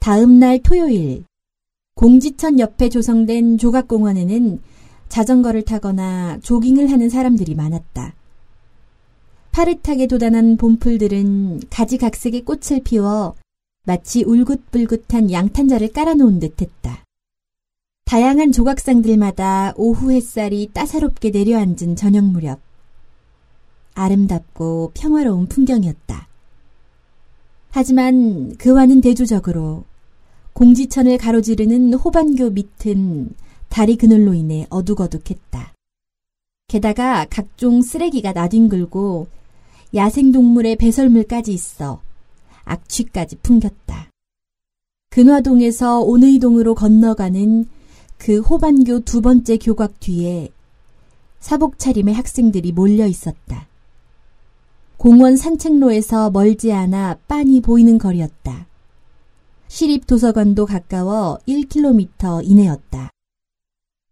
다음 날 토요일 공지천 옆에 조성된 조각공원에는 자전거를 타거나 조깅을 하는 사람들이 많았다. 파릇하게 돋아난 봄풀들은 가지각색의 꽃을 피워 마치 울긋불긋한 양탄자를 깔아놓은 듯했다. 다양한 조각상들마다 오후 햇살이 따사롭게 내려앉은 저녁 무렵 아름답고 평화로운 풍경이었다. 하지만 그와는 대조적으로 공지천을 가로지르는 호반교 밑은 다리 그늘로 인해 어둑어둑했다. 게다가 각종 쓰레기가 나뒹굴고 야생동물의 배설물까지 있어 악취까지 풍겼다. 근화동에서 온의동으로 건너가는 그 호반교 두 번째 교각 뒤에 사복 차림의 학생들이 몰려 있었다. 공원 산책로에서 멀지 않아 빤히 보이는 거리였다. 시립 도서관도 가까워 1km 이내였다.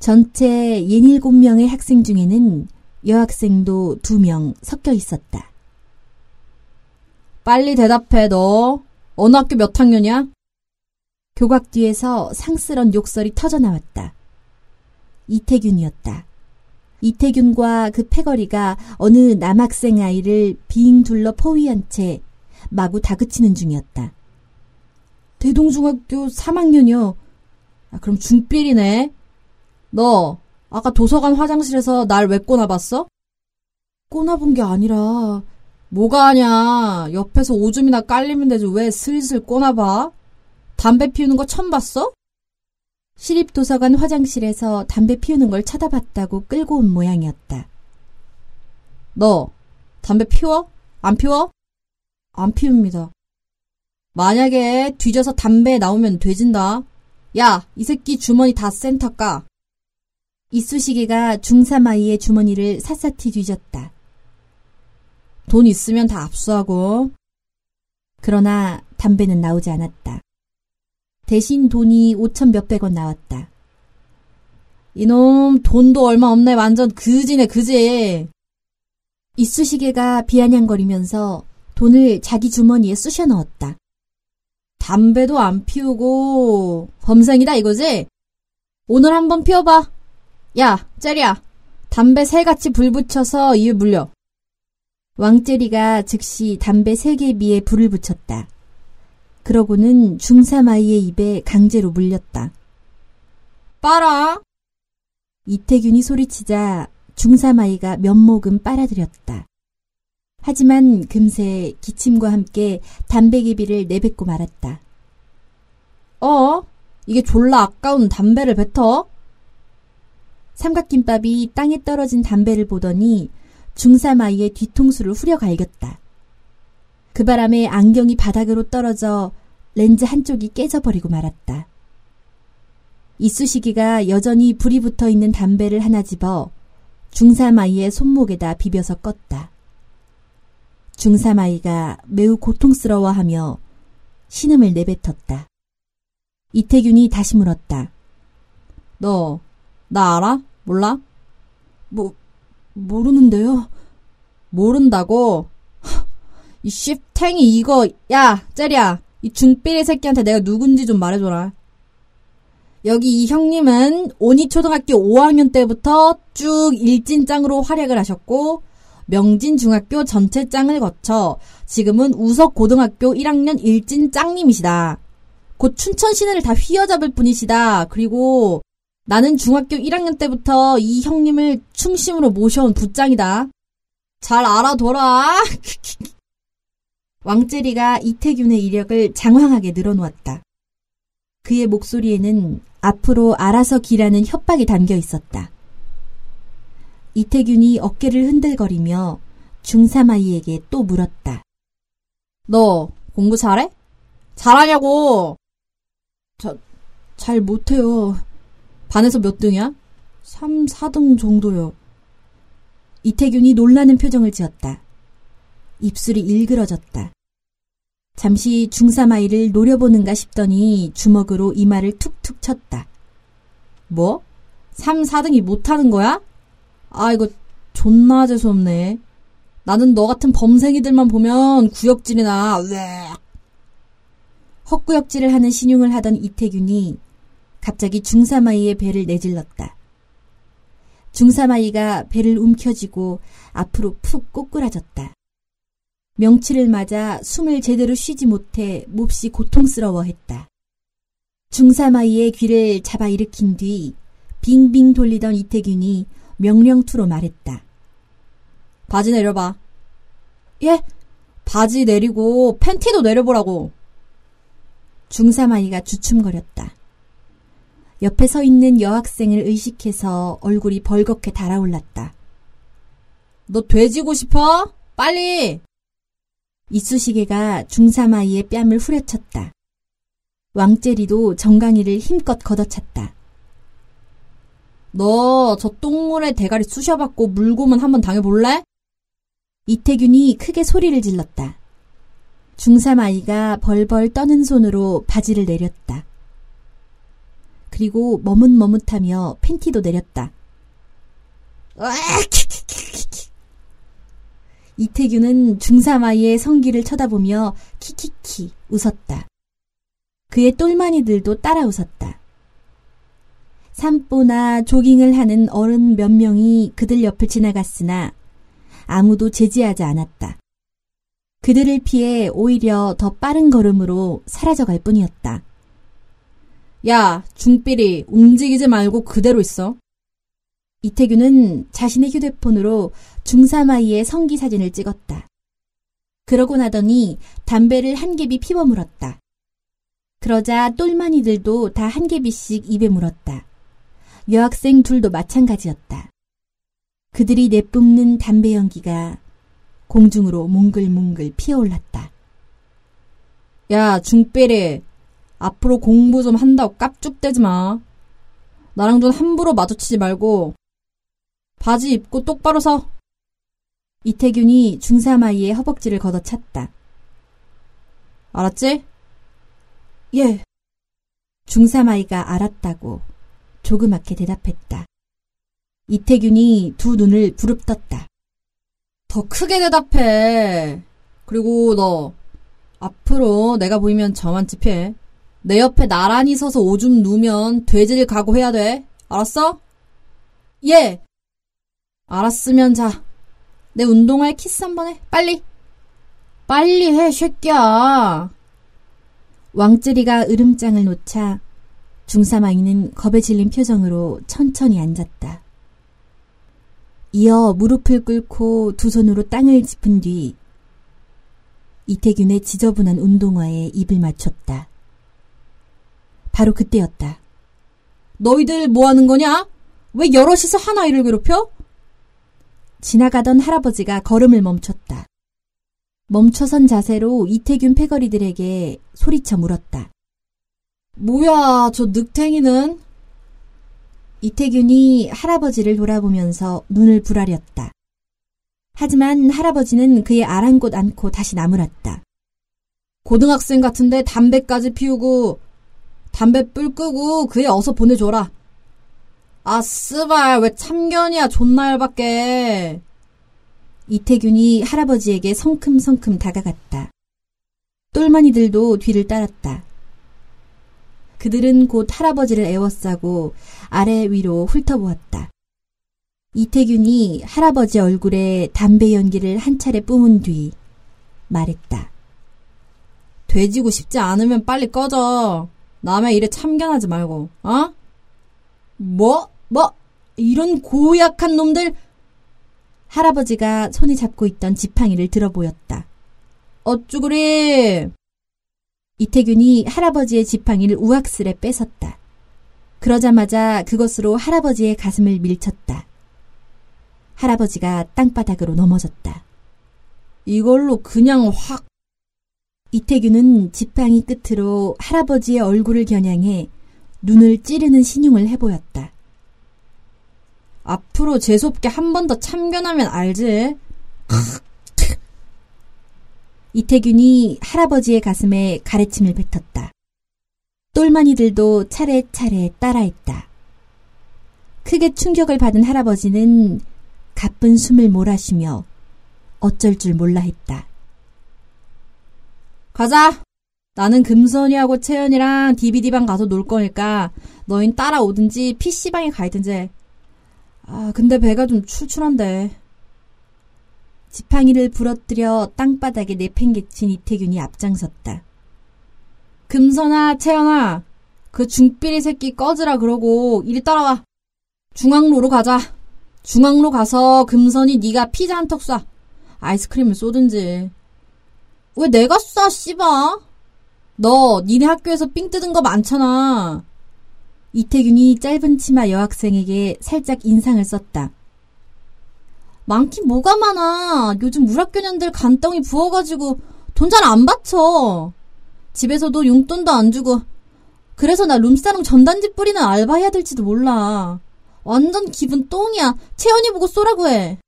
전체 67명의 학생 중에는 여학생도 2명 섞여 있었다. 빨리 대답해, 너. 어느 학교 몇 학년이야? 교각 뒤에서 상스런 욕설이 터져 나왔다. 이태균이었다. 이태균과 그 패거리가 어느 남학생 아이를 빙 둘러 포위한 채 마구 다그치는 중이었다. 대동중학교 3학년이요. 아, 그럼 중필이네. 너 아까 도서관 화장실에서 날 왜 꼬나봤어? 꼬나본 게 아니라 뭐가 아냐. 옆에서 오줌이나 깔리면 되지 왜 슬슬 꼬나봐? 담배 피우는 거 처음 봤어? 시립도서관 화장실에서 담배 피우는 걸 쳐다봤다고 끌고 온 모양이었다. 너 담배 피워? 안 피워? 안 피웁니다. 만약에 뒤져서 담배 나오면 돼진다. 야, 이 새끼 주머니 다 센터 까. 이쑤시개가 중3 아이의 주머니를 샅샅이 뒤졌다. 돈 있으면 다 압수하고. 그러나 담배는 나오지 않았다. 대신 돈이 5천 몇백 원 나왔다. 이놈 돈도 얼마 없네 완전 그지네 그지. 이쑤시개가 비아냥거리면서 돈을 자기 주머니에 쑤셔 넣었다. 담배도 안 피우고 범생이다 이거지? 오늘 한번 피워봐. 야, 째리야. 담배 세 같이 불 붙여서 이에 물려. 왕째리가 즉시 담배 세 개비에 불을 붙였다. 그러고는 중3 아이의 입에 강제로 물렸다. 빨아! 이태균이 소리치자 중3 아이가 면목은 빨아들였다. 하지만 금세 기침과 함께 담배기비를 내뱉고 말았다. 어? 이게 졸라 아까운 담배를 뱉어? 삼각김밥이 땅에 떨어진 담배를 보더니 중3 아이의 뒤통수를 후려 갈겼다. 그 바람에 안경이 바닥으로 떨어져 렌즈 한쪽이 깨져버리고 말았다. 이쑤시개가 여전히 불이 붙어 있는 담배를 하나 집어 중3 아이의 손목에다 비벼서 껐다. 중3 아이가 매우 고통스러워하며 신음을 내뱉었다. 이태균이 다시 물었다. 너, 나 알아? 몰라? 뭐, 모르는데요. 모른다고? 이 씹탱이 이거, 야, 째리야. 이 중삐리 새끼한테 내가 누군지 좀 말해줘라. 여기 이 형님은 오니 초등학교 5학년 때부터 쭉 일진짱으로 활약을 하셨고, 명진중학교 전체 짱을 거쳐 지금은 우석고등학교 1학년 일진 짱님이시다. 곧 춘천 시내를 다 휘어잡을 분이시다. 그리고 나는 중학교 1학년 때부터 이 형님을 충심으로 모셔온 부짱이다. 잘 알아둬라. 왕재리가 이태균의 이력을 장황하게 늘어놓았다. 그의 목소리에는 앞으로 알아서 기라는 협박이 담겨 있었다. 이태균이 어깨를 흔들거리며 중3 아이에게 또 물었다. 너 공부 잘해? 잘하냐고! 저, 잘 못해요. 반에서 몇 등이야? 3, 4등 정도요. 이태균이 놀라는 표정을 지었다. 입술이 일그러졌다. 잠시 중3 아이를 노려보는가 싶더니 주먹으로 이마를 툭툭 쳤다. 뭐? 3, 4등이 못하는 거야? 아, 이거 존나 재수없네. 나는 너 같은 범생이들만 보면 구역질이 나, 왜. 헛구역질을 하는 신용을 하던 이태균이 갑자기 중사마이의 배를 내질렀다. 중사마이가 배를 움켜쥐고 앞으로 푹 꼬꾸라졌다. 명치를 맞아 숨을 제대로 쉬지 못해 몹시 고통스러워했다. 중사마이의 귀를 잡아 일으킨 뒤 빙빙 돌리던 이태균이 명령투로 말했다. 바지 내려봐. 예? 바지 내리고 팬티도 내려보라고. 중사마이가 주춤거렸다. 옆에 서 있는 여학생을 의식해서 얼굴이 벌겋게 달아올랐다. 너 돼지고 싶어? 빨리! 이쑤시개가 중사마이의 뺨을 후려쳤다. 왕제리도 정강이를 힘껏 걷어찼다. 너 저 똥물에 대가리 쑤셔받고 물고문 한번 당해볼래? 이태균이 크게 소리를 질렀다. 중사마이가 벌벌 떠는 손으로 바지를 내렸다. 그리고 머뭇머뭇하며 팬티도 내렸다. 이태규는 중사마이의 성기를 쳐다보며 키키키 웃었다. 그의 똘마니들도 따라 웃었다. 산보나 조깅을 하는 어른 몇 명이 그들 옆을 지나갔으나 아무도 제지하지 않았다. 그들을 피해 오히려 더 빠른 걸음으로 사라져갈 뿐이었다. 야, 중삐리, 움직이지 말고 그대로 있어. 이태규는 자신의 휴대폰으로 중사마이의 성기 사진을 찍었다. 그러고 나더니 담배를 한 개비 피워 물었다. 그러자 똘마니들도 다 한 개비씩 입에 물었다. 여학생 둘도 마찬가지였다. 그들이 내뿜는 담배 연기가 공중으로 몽글몽글 피어올랐다. 야, 중삐리, 앞으로 공부 좀 한다고 깝죽대지 마. 나랑 좀 함부로 마주치지 말고 바지 입고 똑바로 서. 이태균이 중사마이의 허벅지를 걷어찼다. 알았지? 예. 중사마이가 알았다고 조그맣게 대답했다. 이태균이 두 눈을 부릅떴다. 더 크게 대답해. 그리고 너 앞으로 내가 보이면 저만 집해. 내 옆에 나란히 서서 오줌 누면 돼지를 각오해야 돼. 알았어? 예. 알았으면 자. 내 운동화에 키스 한 번 해. 빨리. 빨리 해, 쉐끼야. 왕쯔리가 으름장을 놓자 중사마이는 겁에 질린 표정으로 천천히 앉았다. 이어 무릎을 꿇고 두 손으로 땅을 짚은 뒤 이태균의 지저분한 운동화에 입을 맞췄다. 바로 그때였다. 너희들 뭐 하는 거냐? 왜 여럿이서 한 아이를 괴롭혀? 지나가던 할아버지가 걸음을 멈췄다. 멈춰선 자세로 이태균 패거리들에게 소리쳐 물었다. 뭐야, 저 늑탱이는? 이태균이 할아버지를 돌아보면서 눈을 부라렸다. 하지만 할아버지는 그의 아랑곳 않고 다시 나무랐다. 고등학생 같은데 담배까지 피우고 담배 뿔 끄고 그애 어서 보내줘라. 아, 쓰발, 왜 참견이야, 존나 열받게. 이태균이 할아버지에게 성큼성큼 다가갔다. 똘마니들도 뒤를 따랐다. 그들은 곧 할아버지를 애워싸고 아래 위로 훑어보았다. 이태균이 할아버지 얼굴에 담배 연기를 한 차례 뿜은 뒤 말했다. 돼지고 싶지 않으면 빨리 꺼져. 남의 일에 참견하지 말고, 어? 뭐? 뭐? 이런 고약한 놈들! 할아버지가 손에 잡고 있던 지팡이를 들어 보였다. 어쭈그리! 이태균이 할아버지의 지팡이를 우악스레 뺏었다. 그러자마자 그것으로 할아버지의 가슴을 밀쳤다. 할아버지가 땅바닥으로 넘어졌다. 이걸로 그냥 확 이태규는 지팡이 끝으로 할아버지의 얼굴을 겨냥해 눈을 찌르는 신용을 해보였다. 앞으로 재수없게 한 번 더 참견하면 알지? 이태균이 할아버지의 가슴에 가래침을 뱉었다. 똘마니들도 차례차례 따라했다. 크게 충격을 받은 할아버지는 가쁜 숨을 몰아쉬며 어쩔 줄 몰라 했다. 가자. 나는 금선이하고 채연이랑 DVD방 가서 놀 거니까 너흰 따라오든지 PC방에 가있든지. 아, 근데 배가 좀 출출한데. 지팡이를 부러뜨려 땅바닥에 내팽개친 이태균이 앞장섰다. 금선아, 채연아, 그 중삐리 새끼 꺼지라 그러고 이리 따라와. 중앙로로 가자. 중앙로 가서 금선이 네가 피자 한 턱 쏴. 아이스크림을 쏘든지. 왜 내가 쏴, 씨바? 너 니네 학교에서 삥 뜯은 거 많잖아. 이태균이 짧은 치마 여학생에게 살짝 인상을 썼다. 많긴 뭐가 많아. 요즘 우학교년들 간덩이 부어가지고 돈 잘 안 받쳐. 집에서도 용돈도 안 주고. 그래서 나 룸사롱 전단지 뿌리는 알바 해야 될지도 몰라. 완전 기분 똥이야. 채연이 보고 쏘라고 해.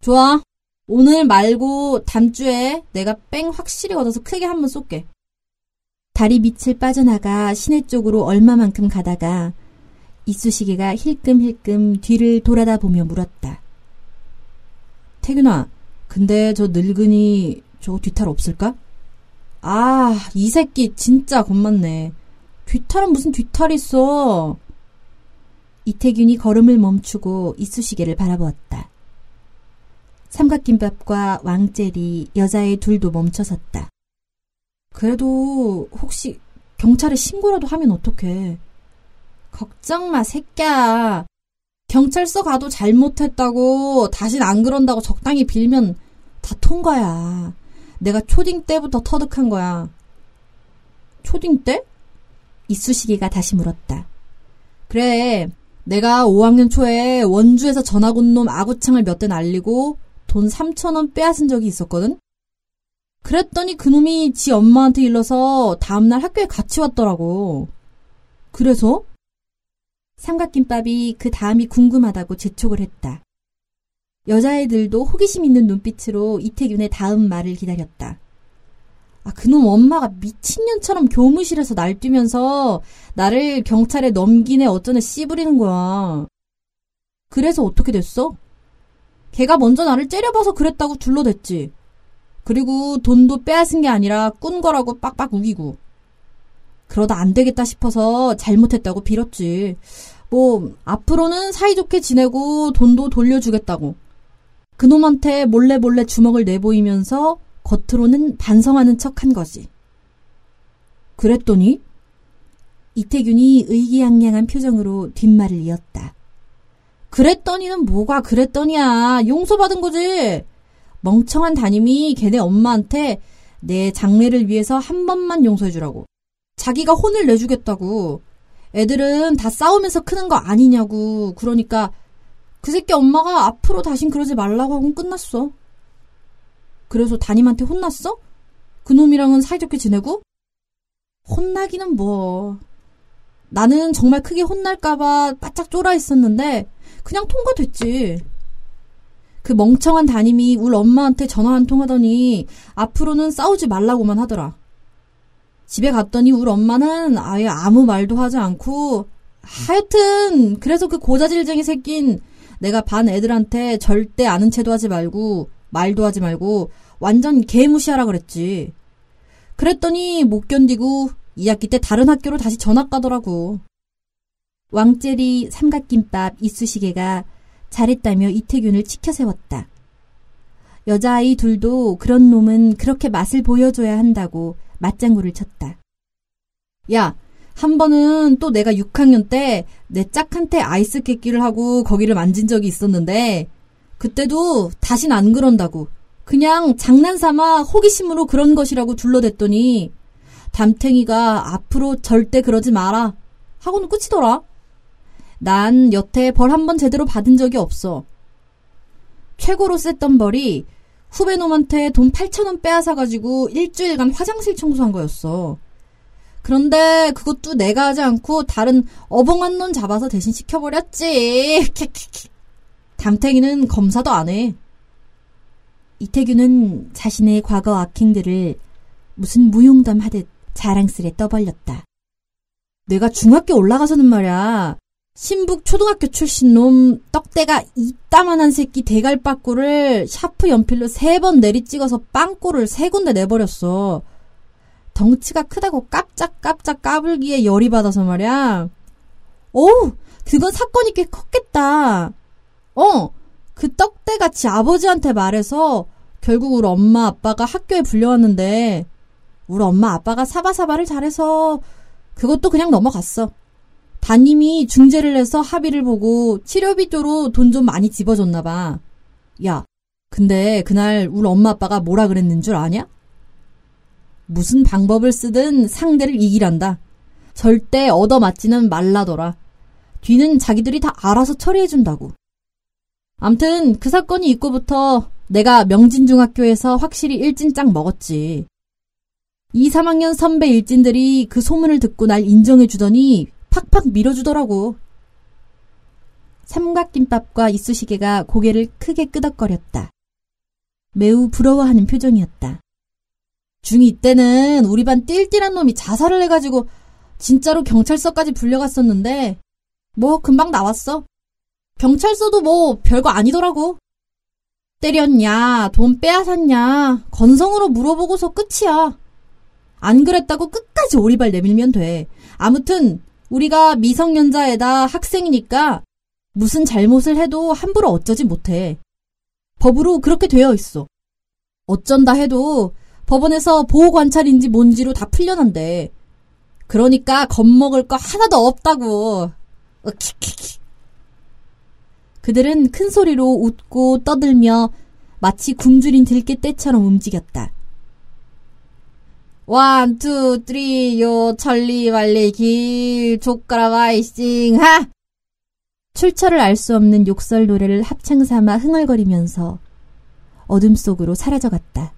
좋아. 오늘 말고 다음 주에 내가 뺑 확실히 얻어서 크게 한번 쏠게. 다리 밑을 빠져나가 시내 쪽으로 얼마만큼 가다가 이쑤시개가 힐끔힐끔 뒤를 돌아다 보며 물었다. 태균아, 근데 저 늙은이 저 뒤탈 없을까? 아, 이 새끼 진짜 겁맞네. 뒤탈은 무슨 뒤탈이 있어. 이태균이 걸음을 멈추고 이쑤시개를 바라보았다. 삼각김밥과 왕젤이 여자의 둘도 멈춰섰다. 그래도 혹시 경찰에 신고라도 하면 어떡해. 걱정 마, 새끼야. 경찰서 가도 잘못했다고, 다신 안 그런다고 적당히 빌면 다 통과야. 내가 초딩 때부터 터득한 거야. 초딩 때? 이쑤시개가 다시 물었다. 그래, 내가 5학년 초에 원주에서 전학 온 놈 아구창을 몇 대 날리고 돈 3천원 빼앗은 적이 있었거든? 그랬더니 그놈이 지 엄마한테 일러서 다음날 학교에 같이 왔더라고. 그래서? 삼각김밥이 그 다음이 궁금하다고 재촉을 했다. 여자애들도 호기심 있는 눈빛으로 이태균의 다음 말을 기다렸다. 아, 그놈 엄마가 미친년처럼 교무실에서 날뛰면서 나를 경찰에 넘기네 어쩌네 씨부리는 거야. 그래서 어떻게 됐어? 걔가 먼저 나를 째려봐서 그랬다고 둘러댔지. 그리고 돈도 빼앗은 게 아니라 꾼 거라고 빡빡 우기고. 그러다 안 되겠다 싶어서 잘못했다고 빌었지. 뭐, 앞으로는 사이좋게 지내고 돈도 돌려주겠다고. 그놈한테 몰래 몰래 주먹을 내보이면서 겉으로는 반성하는 척 한 거지. 그랬더니 이태균이 의기양양한 표정으로 뒷말을 이었다. 그랬더니는 뭐가 그랬더니야. 용서받은 거지. 멍청한 담임이 걔네 엄마한테 내 장래를 위해서 한 번만 용서해주라고. 자기가 혼을 내주겠다고. 애들은 다 싸우면서 크는 거 아니냐고. 그러니까 그 새끼 엄마가 앞으로 다신 그러지 말라고 하고 끝났어. 그래서 담임한테 혼났어? 그놈이랑은 사이좋게 지내고? 혼나기는 뭐. 나는 정말 크게 혼날까봐 바짝 쫄아 있었는데, 그냥 통과됐지. 그 멍청한 담임이 울 엄마한테 전화 한 통 하더니, 앞으로는 싸우지 말라고만 하더라. 집에 갔더니 울 엄마는 아예 아무 말도 하지 않고, 하여튼, 그래서 그 고자질쟁이 새낀 내가 반 애들한테 절대 아는 체도 하지 말고 말도 하지 말고 완전 개무시하라 그랬지. 그랬더니 못 견디고 2학기 때 다른 학교로 다시 전학 가더라고. 왕젤이 삼각김밥 이쑤시개가 잘했다며 이태균을 치켜 세웠다. 여자아이 둘도 그런 놈은 그렇게 맛을 보여줘야 한다고 맞장구를 쳤다. 야, 한 번은 또 내가 6학년 때 내 짝한테 아이스 깨끼를 하고 거기를 만진 적이 있었는데 그때도 다신 안 그런다고 그냥 장난삼아 호기심으로 그런 것이라고 둘러댔더니 담탱이가 앞으로 절대 그러지 마라 하고는 끝이더라. 난 여태 벌 한 번 제대로 받은 적이 없어. 최고로 셌던 벌이 후배 놈한테 돈 8천원 빼앗아가지고 일주일간 화장실 청소한 거였어. 그런데 그것도 내가 하지 않고 다른 어벙한 놈 잡아서 대신 시켜버렸지. 담탱이는 검사도 안 해. 이태규는 자신의 과거 악행들을 무슨 무용담 하듯 자랑스레 떠벌렸다. 내가 중학교 올라가서는 말이야. 신북 초등학교 출신 놈 떡대가 이따만한 새끼 대갈빠꾸를 샤프 연필로 세 번 내리 찍어서 빵꾸를 세 군데 내버렸어. 덩치가 크다고 깜짝깜짝 까불기에 열이 받아서 말이야. 어우, 그건 사건이 꽤 컸겠다. 어, 그 떡대같이 아버지한테 말해서 결국 우리 엄마 아빠가 학교에 불려왔는데 우리 엄마 아빠가 사바사바를 잘해서 그것도 그냥 넘어갔어. 담임이 중재를 해서 합의를 보고 치료비조로 돈 좀 많이 집어줬나 봐. 야, 근데 그날 우리 엄마 아빠가 뭐라 그랬는 줄 아냐? 무슨 방법을 쓰든 상대를 이기란다. 절대 얻어맞지는 말라더라. 뒤는 자기들이 다 알아서 처리해준다고. 암튼 그 사건이 있고부터 내가 명진중학교에서 확실히 일진짱 먹었지. 2, 3학년 선배 일진들이 그 소문을 듣고 날 인정해주더니 팍팍 밀어주더라고. 삼각김밥과 이쑤시개가 고개를 크게 끄덕거렸다. 매우 부러워하는 표정이었다. 중2 때는 우리 반 띨띨한 놈이 자살을 해가지고 진짜로 경찰서까지 불려갔었는데 뭐 금방 나왔어. 경찰서도 뭐 별거 아니더라고. 때렸냐, 돈 빼앗았냐, 건성으로 물어보고서 끝이야. 안 그랬다고 끝까지 오리발 내밀면 돼. 아무튼 우리가 미성년자에다 학생이니까 무슨 잘못을 해도 함부로 어쩌지 못해. 법으로 그렇게 되어 있어. 어쩐다 해도 법원에서 보호관찰인지 뭔지로 다 풀려난대. 그러니까 겁먹을 거 하나도 없다고. 으키키키. 그들은 큰 소리로 웃고 떠들며 마치 굶주린 들개 떼처럼 움직였다. One, two, three, 요, 천리, 만리, 길, 족가라, 와이싱, 하! 출처를 알 수 없는 욕설 노래를 합창 삼아 흥얼거리면서 어둠 속으로 사라져갔다.